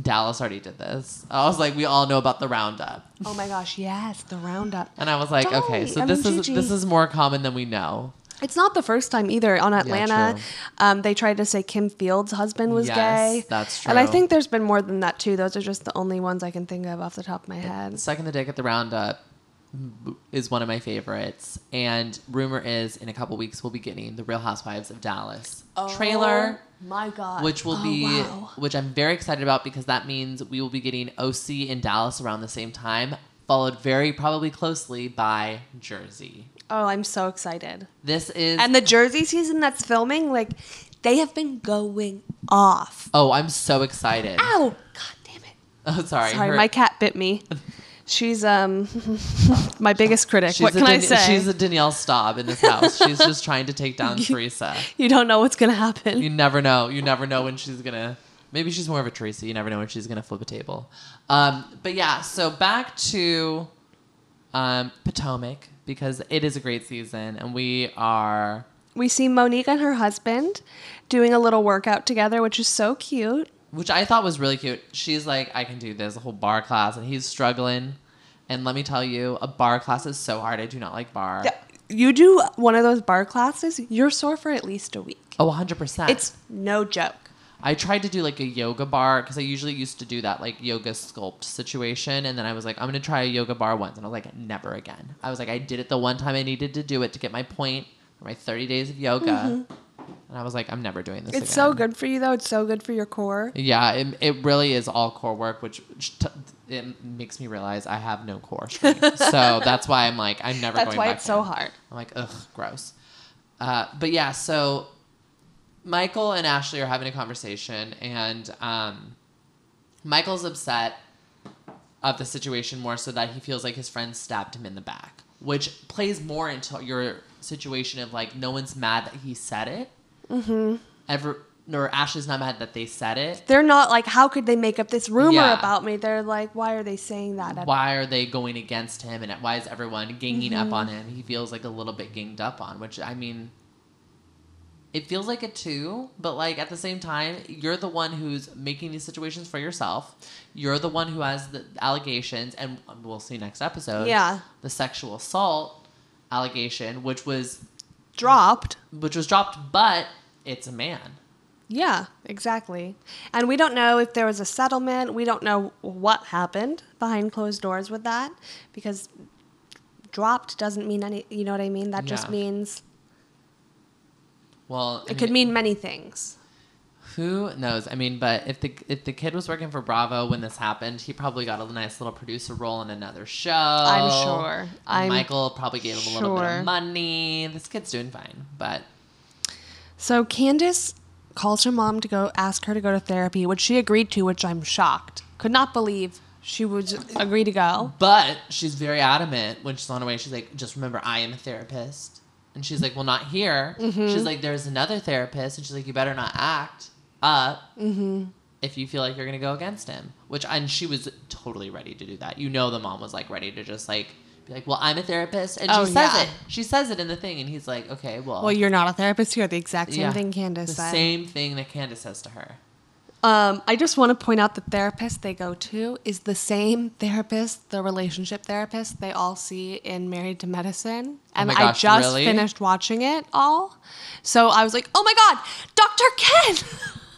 [SPEAKER 4] Dallas already did this." I was like, "We all know about the roundup,"
[SPEAKER 5] Oh my gosh, yes, the roundup.
[SPEAKER 4] and I was like,
[SPEAKER 5] Dolly,
[SPEAKER 4] "Okay, so this is this is more common than we know."
[SPEAKER 5] It's not the first time either. On Atlanta,
[SPEAKER 4] true.
[SPEAKER 5] um, they tried to say Kim Fields' husband was
[SPEAKER 4] Yes,
[SPEAKER 5] gay.
[SPEAKER 4] that's
[SPEAKER 5] And I think there's been more than that too. Those are just the only ones I can think of off the top of my head.
[SPEAKER 4] Second the Dick at the Roundup is one of my favorites. And rumor is in a couple weeks we'll be getting the Real Housewives of Dallas trailer,
[SPEAKER 5] Oh my god.
[SPEAKER 4] which will
[SPEAKER 5] Oh,
[SPEAKER 4] be
[SPEAKER 5] wow.
[SPEAKER 4] which I'm very excited about because that means we will be getting OC in Dallas around the same time, followed very probably closely by Jersey.
[SPEAKER 5] Oh, I'm so excited.
[SPEAKER 4] This is
[SPEAKER 5] And the Jersey season that's filming, like, they have been going off.
[SPEAKER 4] Oh, I'm so excited.
[SPEAKER 5] Ow! God damn it.
[SPEAKER 4] Oh, sorry.
[SPEAKER 5] Sorry,
[SPEAKER 4] her-
[SPEAKER 5] my cat bit me. She's um my biggest critic.
[SPEAKER 4] She's
[SPEAKER 5] what
[SPEAKER 4] a
[SPEAKER 5] can I say?
[SPEAKER 4] She's a Danielle Staub in this house. She's just trying to take down Teresa.
[SPEAKER 5] you don't know what's gonna happen.
[SPEAKER 4] You never know. You never know when she's gonna. Maybe she's more of a Teresa. You never know when she's gonna flip a table. Um, but yeah, so back to um, Potomac because it is a great season, and we are.
[SPEAKER 5] we see Monique and her husband doing a little workout together, which is so cute.
[SPEAKER 4] Which I thought was really cute. She's like, I can do this, a whole barre class, and he's struggling. And let me tell you, a barre class is so hard. I do not like barre.
[SPEAKER 5] Yeah, You do one of those barre classes, you're sore for at least a week.
[SPEAKER 4] Oh, 100%.
[SPEAKER 5] It's no joke.
[SPEAKER 4] I tried to do like a yoga barre because I usually used to do that like yoga sculpt situation, and then I was like, I'm gonna try a yoga barre once, and I was like, never again. I was like, I did it the one time I needed to do it to get my point for my 30 days of yoga, and I was like, I'm never doing this.
[SPEAKER 5] Mm-hmm. It's so good for you though. It's so good for your core.
[SPEAKER 4] Yeah, it, it really is all core work, which which t- it makes me realize I have no core strength. so that's why I'm like, I'm never.
[SPEAKER 5] That's
[SPEAKER 4] going
[SPEAKER 5] why
[SPEAKER 4] back
[SPEAKER 5] it's so hard.
[SPEAKER 4] I'm like, ugh, gross. Uh, but yeah, so Michael and Ashley are having a conversation, and um, Michael's upset of the situation more so that he feels like his friend stabbed him in the back, which plays more into your situation of like no one's mad that he said it. Mm-hmm. Ever, nor Ashley's not mad that they said it.
[SPEAKER 5] They're not like, how could they make up this rumor
[SPEAKER 4] Yeah.
[SPEAKER 5] about me? They're like, why are they saying that?
[SPEAKER 4] Why are they going against him, and why is everyone ganging up
[SPEAKER 5] Mm-hmm.
[SPEAKER 4] on him? He feels like a little bit ganged up on, which I mean, it feels like it too. But like at the same time, you're the one who's making these situations for yourself. You're the one who has the allegations, and we'll see next episode.
[SPEAKER 5] Yeah.
[SPEAKER 4] the sexual assault allegation, which was
[SPEAKER 5] Dropped.
[SPEAKER 4] which was dropped, but it's a man.
[SPEAKER 5] Yeah, exactly. And we don't know if there was a settlement. We don't know what happened behind closed doors with that because dropped doesn't mean any, you know what I mean? That just
[SPEAKER 4] Yeah.
[SPEAKER 5] means
[SPEAKER 4] Well, I
[SPEAKER 5] it could
[SPEAKER 4] mean,
[SPEAKER 5] mean many things.
[SPEAKER 4] Who knows? I mean, but if the if the kid was working for Bravo when this happened, he probably got a nice little producer role in another show. I'm
[SPEAKER 5] sure. I'm
[SPEAKER 4] Michael probably gave him a little bit of money. This kid's doing fine, but
[SPEAKER 5] So Candace calls her mom to go ask her to go to therapy, which she agreed to, which I'm shocked. Could not believe she would agree to go.
[SPEAKER 4] but she's very adamant when she's on her way. She's like, "Just remember, I am a therapist." And she's like, "Well, not here."
[SPEAKER 5] Mm-hmm.
[SPEAKER 4] She's like, "There's another therapist," and she's like, "You better not act up." Mm-hmm. if you feel like you're gonna go against him. Which and she was totally ready to do that. You know, the mom was like ready to just like be like, "Well, I'm a therapist," and she
[SPEAKER 5] Oh,
[SPEAKER 4] says
[SPEAKER 5] yeah.
[SPEAKER 4] it. She says it in the thing, and he's like, "Okay, well,
[SPEAKER 5] Well, you're not a therapist. You're the exact same
[SPEAKER 4] yeah,
[SPEAKER 5] thing Candace
[SPEAKER 4] the
[SPEAKER 5] said.
[SPEAKER 4] same thing that Candace says to her."
[SPEAKER 5] Um, I just want to point out the therapist they go to is the same therapist, the relationship therapist they all see in Married to Medicine. And
[SPEAKER 4] Oh gosh,
[SPEAKER 5] I just
[SPEAKER 4] really?
[SPEAKER 5] finished watching it all. So I was like, oh my God, Dr. Ken!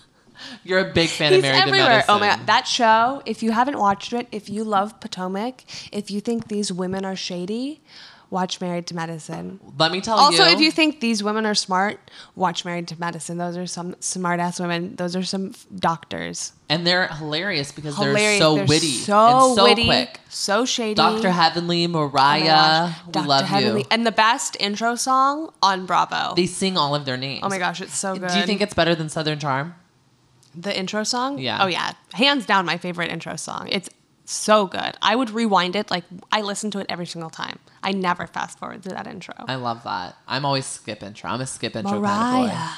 [SPEAKER 4] You're a big fan
[SPEAKER 5] He's
[SPEAKER 4] of Married
[SPEAKER 5] everywhere.
[SPEAKER 4] to Medicine.
[SPEAKER 5] Oh my God. That show, if you haven't watched it, if you love Potomac, if you think these women are shady, watch Married to Medicine.
[SPEAKER 4] Let me tell
[SPEAKER 5] Also,
[SPEAKER 4] you.
[SPEAKER 5] Also, if you think these women are smart, watch Married to Medicine. Those are some smart ass women. Those are some f- doctors.
[SPEAKER 4] and they're hilarious because
[SPEAKER 5] Hilarious.
[SPEAKER 4] they're so
[SPEAKER 5] They're
[SPEAKER 4] witty
[SPEAKER 5] so,
[SPEAKER 4] and so
[SPEAKER 5] witty,
[SPEAKER 4] quick.
[SPEAKER 5] so shady.
[SPEAKER 4] Dr. Heavenly,
[SPEAKER 5] Oh
[SPEAKER 4] Mariah, we
[SPEAKER 5] Dr.
[SPEAKER 4] love
[SPEAKER 5] Heavenly.
[SPEAKER 4] you.
[SPEAKER 5] And the best intro song on Bravo.
[SPEAKER 4] They sing all of their names.
[SPEAKER 5] oh my gosh, it's so good.
[SPEAKER 4] Do you think it's better than Southern Charm?
[SPEAKER 5] the intro song?
[SPEAKER 4] Yeah.
[SPEAKER 5] Oh yeah, hands down my favorite intro song. It's so good. I would rewind it like I listen to it every single time. I never fast forward to that intro.
[SPEAKER 4] I love that. I'm always skip intro. I'm a skip intro
[SPEAKER 5] Mariah.
[SPEAKER 4] kind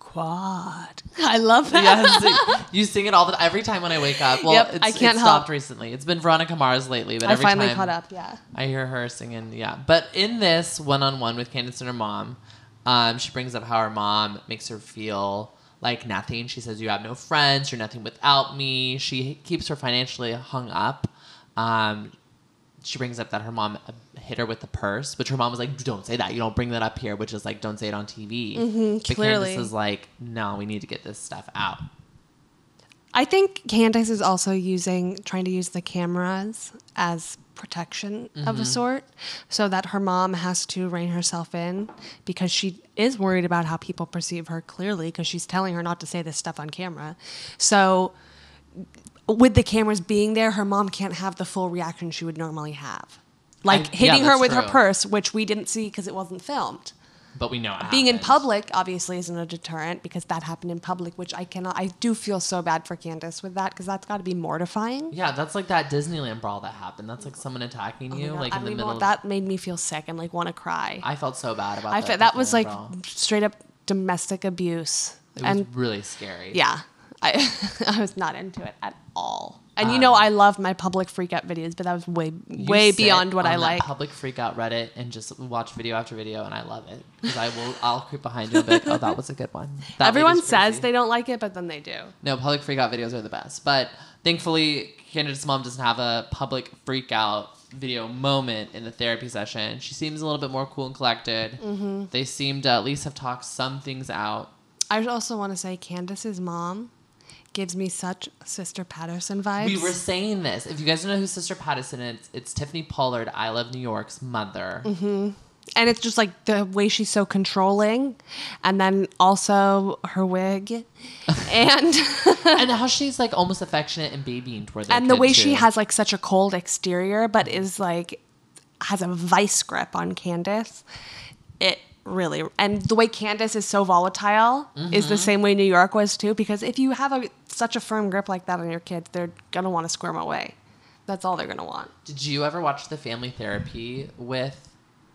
[SPEAKER 5] Quad. I love that.
[SPEAKER 4] Yes, you sing it all the every time when I wake up. Well,
[SPEAKER 5] Yep,
[SPEAKER 4] it's,
[SPEAKER 5] I can't
[SPEAKER 4] it stopped
[SPEAKER 5] help.
[SPEAKER 4] recently. It's been Veronica Mars lately, but every time
[SPEAKER 5] I
[SPEAKER 4] every
[SPEAKER 5] finally
[SPEAKER 4] time
[SPEAKER 5] caught up. Yeah.
[SPEAKER 4] I hear her singing. Yeah, but in this one-on-one with Candace and her mom, um, she brings up how her mom makes her feel like nothing. She says, "You have no friends. You're nothing without me." She keeps her financially hung up. Um, she brings up that her mom uh, hit her with the purse, which her mom was like, "Don't say that. You don't bring that up here." Which is like, "Don't say it on TV." but
[SPEAKER 5] clearly.
[SPEAKER 4] Candace is like, "No, we need to get this stuff out."
[SPEAKER 5] I think Candace is also using trying to use the cameras as protection of
[SPEAKER 4] Mm-hmm.
[SPEAKER 5] a sort so that her mom has to rein herself in because she is worried about how people perceive her clearly because she's telling her not to say this stuff on camera. So with the cameras being there, her mom can't have the full reaction she would normally have. Like
[SPEAKER 4] I- yeah,
[SPEAKER 5] hitting her
[SPEAKER 4] that's
[SPEAKER 5] with her purse, which we didn't see because it wasn't filmed.
[SPEAKER 4] But we know it
[SPEAKER 5] Being in public obviously isn't a deterrent because that happened in public, which I cannot. I do feel so bad for Candace with that because that's got to be mortifying.
[SPEAKER 4] Yeah, that's like that Disneyland brawl that happened. That's like someone attacking
[SPEAKER 5] Oh
[SPEAKER 4] you, like
[SPEAKER 5] I
[SPEAKER 4] in the middle. of,
[SPEAKER 5] that made me feel sick and like want to cry.
[SPEAKER 4] I felt so bad about that.
[SPEAKER 5] I
[SPEAKER 4] that.
[SPEAKER 5] felt that was like
[SPEAKER 4] brawl.
[SPEAKER 5] straight up domestic abuse,
[SPEAKER 4] It was
[SPEAKER 5] and
[SPEAKER 4] really scary.
[SPEAKER 5] yeah, I I was not into it at all. And you
[SPEAKER 4] Um,
[SPEAKER 5] know, I love my public freak out videos, but that was way way beyond what I like.
[SPEAKER 4] Public freak out Reddit and just watch video after video, and I love it because I will. I'll creep behind you and be like, "Oh, that was a good one." That
[SPEAKER 5] Everyone says they don't like it, but then they do.
[SPEAKER 4] No, public freak out videos are the best. But thankfully, Candace's mom doesn't have a public freak out video moment in the therapy session. She seems a little bit more cool and collected.
[SPEAKER 5] Mm-hmm.
[SPEAKER 4] They seem to at least have talked some things out.
[SPEAKER 5] I also want to say Candace's mom gives me such Sister Patterson vibes.
[SPEAKER 4] We were saying this. If you guys don't know who Sister Patterson is, it's Tiffany Pollard, I Love New York's mother.
[SPEAKER 5] and it's just like the way she's so controlling, and then also her wig, and
[SPEAKER 4] and how she's like almost affectionate and babying toward
[SPEAKER 5] and the way she has like such a cold exterior, but is like has a vice grip on Candace. It really and the way Candace is so volatile is
[SPEAKER 4] Mm-hmm.
[SPEAKER 5] the same way New York was too. Because if you have a such a firm grip like that on your kids, they're gonna want to squirm away. That's all they're gonna want.
[SPEAKER 4] Did you ever watch the family therapy with?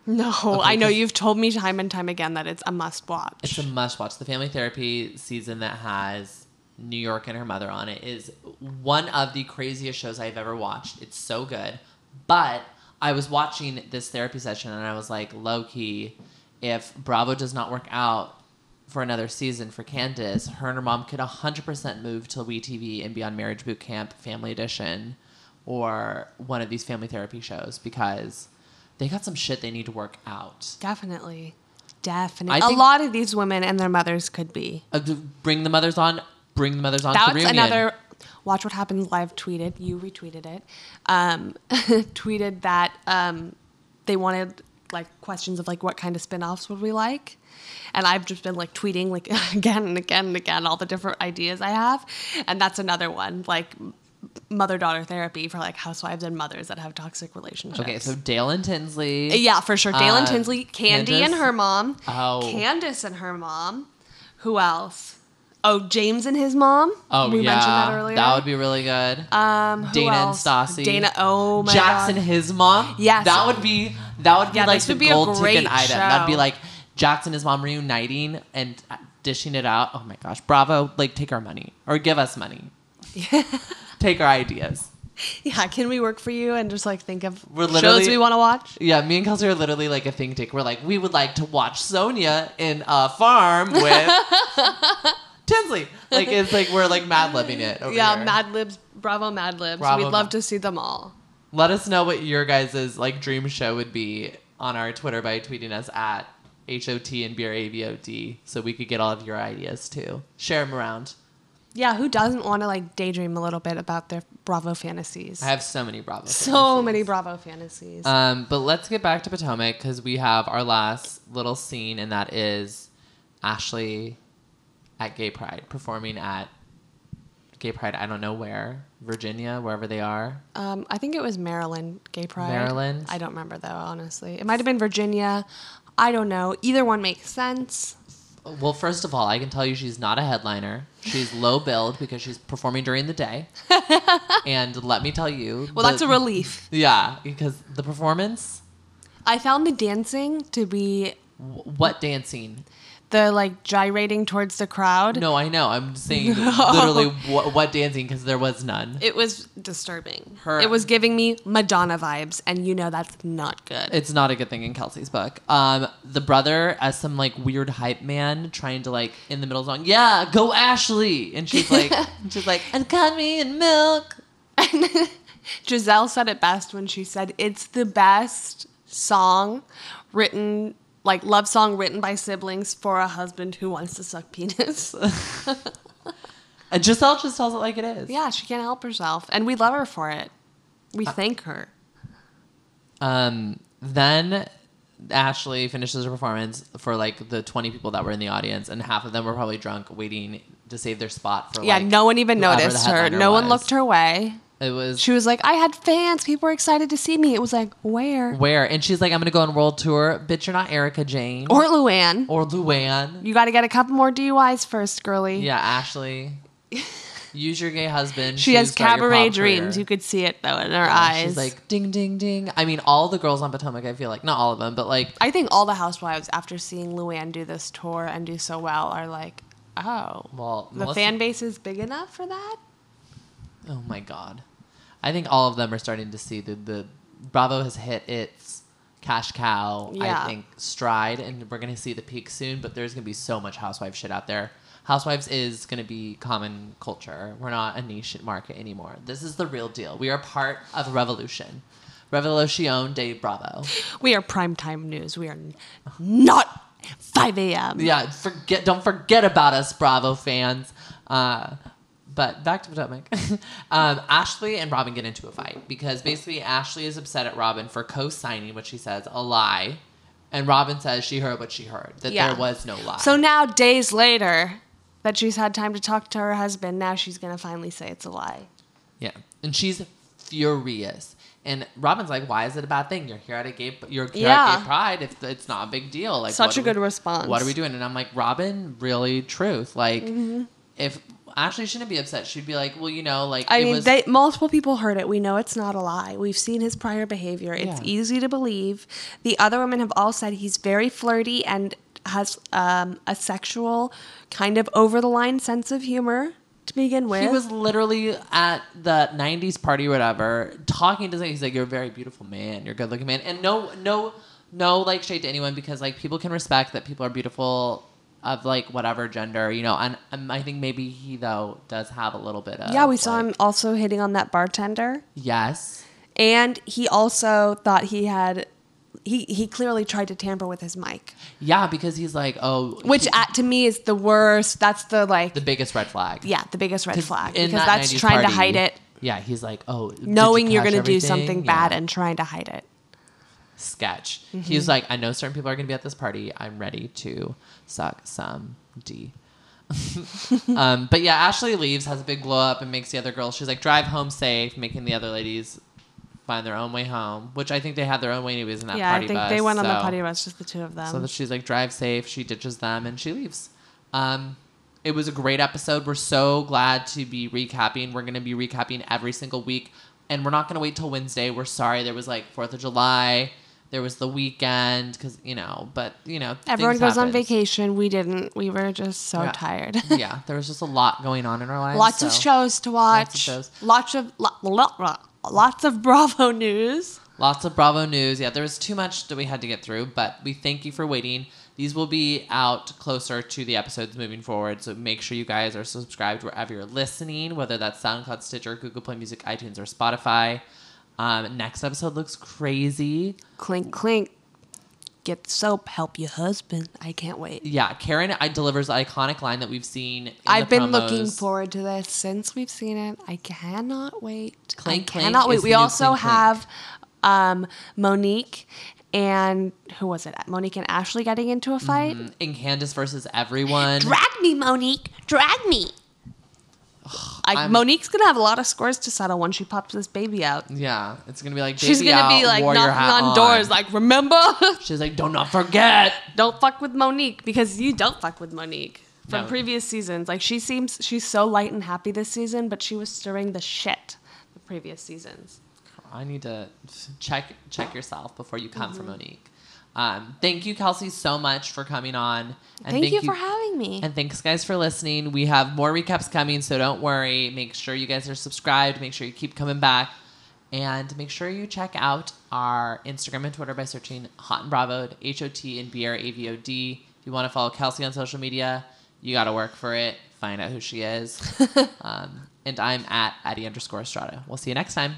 [SPEAKER 5] No, I know you've told me time and time again that it's a must watch.
[SPEAKER 4] It's a must watch. The family therapy season that has New York and her mother on it is one of the craziest shows I've ever watched. It's so good. But I was watching this therapy session and I was like, low key, if Bravo does not work out for another season for Candace, her and her mom could 100% move to WeTV and be on Marriage Boot Camp Family Edition or one of these family therapy shows because they got some shit they need to work out.
[SPEAKER 5] Definitely. Definitely. A lot of these women and their mothers could be.
[SPEAKER 4] Uh, bring the mothers on. Bring the mothers on.
[SPEAKER 5] That's another. Watch What Happens Live tweeted, you retweeted it, um, tweeted that um, they wanted like questions of like what kind of spin-offs would we like? And I've just been like tweeting like again and again and again all the different ideas I have. And that's another one, like mother-daughter therapy for like housewives and mothers that have toxic relationships.
[SPEAKER 4] Okay, so Dale and Tinsley.
[SPEAKER 5] Yeah, for sure. Dale and
[SPEAKER 4] Uh,
[SPEAKER 5] Tinsley, Candy and her mom.
[SPEAKER 4] Oh.
[SPEAKER 5] Candace and her mom. Who else? Oh, James and his mom.
[SPEAKER 4] Oh
[SPEAKER 5] we
[SPEAKER 4] yeah,
[SPEAKER 5] mentioned that earlier.
[SPEAKER 4] That would be really good.
[SPEAKER 5] um,
[SPEAKER 4] Dana and
[SPEAKER 5] else?
[SPEAKER 4] Stassi.
[SPEAKER 5] Dana. Oh my
[SPEAKER 4] Jackson,
[SPEAKER 5] god.
[SPEAKER 4] his mom.
[SPEAKER 5] Yes.
[SPEAKER 4] that would be that would be
[SPEAKER 5] Yeah,
[SPEAKER 4] like the
[SPEAKER 5] be a
[SPEAKER 4] gold ticket item. That'd be like Jackson, and his mom reuniting and dishing it out. Oh my gosh, Bravo! Like take our money or give us money. take our ideas.
[SPEAKER 5] Yeah, can we work for you and just like think of
[SPEAKER 4] We're
[SPEAKER 5] shows we want to watch?
[SPEAKER 4] Yeah, me and Kelsey are literally like a think tank. We're like, we would like to watch Sonja in a farm with Tinsley. Like it's like we're like mad libbing it. Over
[SPEAKER 5] yeah,
[SPEAKER 4] here.
[SPEAKER 5] Mad Libs, Bravo Mad Libs.
[SPEAKER 4] Bravo
[SPEAKER 5] We'd love to see them all.
[SPEAKER 4] Let us know what your guys' like dream show would be on our Twitter by tweeting us at HOT and BRAVOD so we could get all of your ideas too. Share them around.
[SPEAKER 5] Yeah, who doesn't want to like daydream a little bit about their Bravo fantasies?
[SPEAKER 4] I have so many Bravo.
[SPEAKER 5] so
[SPEAKER 4] fantasies.
[SPEAKER 5] many Bravo fantasies.
[SPEAKER 4] Um, but let's get back to Potomac because we have our last little scene, and that is Ashley at Gay Pride performing at Gay Pride. I don't know where, Virginia, wherever they are.
[SPEAKER 5] Um, I think it was Maryland Gay Pride.
[SPEAKER 4] Maryland?
[SPEAKER 5] I don't remember though, honestly. It might have been Virginia. I don't know. Either one makes sense.
[SPEAKER 4] Well, first of all, I can tell you she's not a headliner. She's low billed because she's performing during the day. and let me tell you,
[SPEAKER 5] Well,
[SPEAKER 4] the-
[SPEAKER 5] that's a relief.
[SPEAKER 4] Yeah, because the performance,
[SPEAKER 5] I found the dancing to be
[SPEAKER 4] what dancing?
[SPEAKER 5] The like gyrating towards the crowd.
[SPEAKER 4] No, I know. I'm saying literally what, what dancing because there was none.
[SPEAKER 5] It was disturbing.
[SPEAKER 4] Her-
[SPEAKER 5] It was giving me Madonna vibes, and you know that's not good.
[SPEAKER 4] It's not a good thing in Kelsey's book. Um, the brother as some like weird hype man trying to like in the middle of song, yeah, go Ashley, and she's like, she's like, and cut me in milk.
[SPEAKER 5] And Gizelle said it best when she said it's the best song written like love song written by siblings for a husband who wants to suck penis.
[SPEAKER 4] And Gizelle just tells it like it is.
[SPEAKER 5] yeah, she can't help herself, and we love her for it. We
[SPEAKER 4] Uh,
[SPEAKER 5] thank her.
[SPEAKER 4] Um, then Ashley finishes her performance for like the 20 people that were in the audience, and half of them were probably drunk, waiting to save their spot for.
[SPEAKER 5] Yeah,
[SPEAKER 4] like,
[SPEAKER 5] no one even noticed her. No one looked her way.
[SPEAKER 4] It was
[SPEAKER 5] She was like, "I had fans. People were excited to see me." It was like, "Where?"
[SPEAKER 4] where, and she's like, "I'm gonna go on world tour." Bitch, you're not Erika Jayne
[SPEAKER 5] Or Luann.
[SPEAKER 4] or Luann.
[SPEAKER 5] You got to get a couple more DUIs first, girly.
[SPEAKER 4] Yeah, Ashley. Use your gay husband.
[SPEAKER 5] She has cabaret dreams.
[SPEAKER 4] career.
[SPEAKER 5] You could see it though in her
[SPEAKER 4] Yeah,
[SPEAKER 5] eyes.
[SPEAKER 4] She's like ding ding ding. I mean, all the girls on Potomac. I feel like not all of them, but like
[SPEAKER 5] I think all the housewives, after seeing Luann do this tour and do so well, are like, oh,
[SPEAKER 4] well,
[SPEAKER 5] the
[SPEAKER 4] Melissa-
[SPEAKER 5] fan base is big enough for that.
[SPEAKER 4] Oh my god, I think all of them are starting to see the the Bravo has hit its cash cow.
[SPEAKER 5] Yeah.
[SPEAKER 4] I think stride, and we're gonna see the peak soon. But there's gonna be so much housewife shit out there. Housewives is gonna be common culture. We're not a niche market anymore. This is the real deal. We are part of a revolution. Revolution de Bravo.
[SPEAKER 5] We are primetime news. We are not 5 a.m.
[SPEAKER 4] Yeah, forget. Don't forget about us, Bravo fans. Uh, but back to Potomac. um, Ashley and Robyn get into a fight because basically Ashley is upset at Robyn for co-signing what she says a lie, and Robyn says she heard what she heard that
[SPEAKER 5] Yeah.
[SPEAKER 4] there was no lie.
[SPEAKER 5] So now, days later, that she's had time to talk to her husband, now she's going to finally say it's a lie.
[SPEAKER 4] yeah, and she's furious. And Robyn's like, "Why is it a bad thing? You're here at a gay, you're here
[SPEAKER 5] Yeah.
[SPEAKER 4] at Gay Pride. If it's not a big deal, like
[SPEAKER 5] Such a
[SPEAKER 4] are we-
[SPEAKER 5] good response.
[SPEAKER 4] What are we doing?" And I'm like, "Robyn, really, truth. Like,
[SPEAKER 5] Mm-hmm.
[SPEAKER 4] if Ashley shouldn't be upset, she'd be like, well, you know, like
[SPEAKER 5] I mean,
[SPEAKER 4] was,
[SPEAKER 5] they, multiple people heard it. We know it's not a lie. We've seen his prior behavior. It's
[SPEAKER 4] Yeah.
[SPEAKER 5] easy to believe. The other women have all said he's very flirty and has um, a sexual, kind of over the line sense of humor to begin with.
[SPEAKER 4] He was literally at the '90s party, or whatever, talking to. Him. He's like, "You're a very beautiful man. You're a good-looking man." And no, no, no, like shade to anyone because like people can respect that people are beautiful of like whatever gender, you know. And um, I think maybe he though does have a little bit of.
[SPEAKER 5] yeah, we saw
[SPEAKER 4] like-
[SPEAKER 5] him also hitting on that bartender.
[SPEAKER 4] Yes.
[SPEAKER 5] And he also thought he had. He, he clearly tried to tamper with his mic,
[SPEAKER 4] Yeah, because he's like, oh,
[SPEAKER 5] which
[SPEAKER 4] he-
[SPEAKER 5] at, to me is the worst. That's the like,
[SPEAKER 4] the biggest red flag.
[SPEAKER 5] yeah, the biggest red flag because
[SPEAKER 4] that
[SPEAKER 5] that's
[SPEAKER 4] 90s
[SPEAKER 5] trying to hide it,
[SPEAKER 4] Yeah, he's like, oh, did you
[SPEAKER 5] knowing you're going to do something bad and trying to hide it.
[SPEAKER 4] Sketch.
[SPEAKER 5] Mm-hmm.
[SPEAKER 4] He's like, I know certain people are going to be at this party. I'm ready to suck some D. um, but yeah, Ashley leaves, has a big blow up, and makes the other girls. She's like, drive home safe, making the other ladies find their own way home. Which I think they had their own way anyways in that
[SPEAKER 5] yeah,
[SPEAKER 4] party
[SPEAKER 5] I think
[SPEAKER 4] bus.
[SPEAKER 5] they went on the party bus, just the two of them.
[SPEAKER 4] So that she's like, drive safe. She ditches them and she leaves. Um, it was a great episode. We're so glad to be recapping. We're going to be recapping every single week. And we're not going to wait till Wednesday. We're sorry. There was like 4th of July there was the weekend because you know, but you know,
[SPEAKER 5] Everyone goes on vacation. We didn't. We were just so
[SPEAKER 4] Yeah.
[SPEAKER 5] tired.
[SPEAKER 4] yeah, there was just a lot going on in our lives.
[SPEAKER 5] Lots of shows to watch.
[SPEAKER 4] Lots of shows.
[SPEAKER 5] Lots of lo- lots of Bravo news.
[SPEAKER 4] Lots of Bravo news. Yeah, there was too much that we had to get through, but we thank you for waiting. These will be out closer to the episodes moving forward, so make sure you guys are subscribed wherever you're listening, whether that's SoundCloud, Stitcher, Google Play Music, iTunes, or Spotify. Um, next episode looks crazy.
[SPEAKER 5] Clink clink. Get soap. Help your husband. I can't wait.
[SPEAKER 4] Yeah, Karen I delivers the iconic line that we've seen. In
[SPEAKER 5] I've been looking forward to this since we've seen it. I cannot wait.
[SPEAKER 4] Clink,
[SPEAKER 5] I
[SPEAKER 4] clink
[SPEAKER 5] cannot wait. We also
[SPEAKER 4] clink,
[SPEAKER 5] have um, Monique and who was it? Monique and Ashley getting into a fight.
[SPEAKER 4] in Candace versus everyone.
[SPEAKER 5] Drag me, Monique. Drag me. I,
[SPEAKER 4] I'm-
[SPEAKER 5] Monique's gonna have a lot of scores to settle when she pops this baby out.
[SPEAKER 4] yeah, it's gonna be like
[SPEAKER 5] She's gonna be like knocking on doors, like, remember?
[SPEAKER 4] she's like, do not not forget.
[SPEAKER 5] don't fuck with Monique because you don't fuck with Monique from
[SPEAKER 4] No.
[SPEAKER 5] previous seasons. Like she seems she's so light and happy this season, but she was stirring the shit the previous seasons.
[SPEAKER 4] I need to check check yourself before you come
[SPEAKER 5] Mm-hmm.
[SPEAKER 4] for Monique. Um, thank you, Kelsey, so much for coming on. And
[SPEAKER 5] Thank, you, for having me.
[SPEAKER 4] And thanks, guys, for listening. We have more recaps coming, so don't worry. Make sure you guys are subscribed. Make sure you keep coming back. And make sure you check out our Instagram and Twitter by searching Hot and Bravo, H O T and B R A V O D. If you want to follow Kelsey on social media, you got to work for it. Find out who she is. um, and I'm at Addie underscore Estrada. We'll see you next time.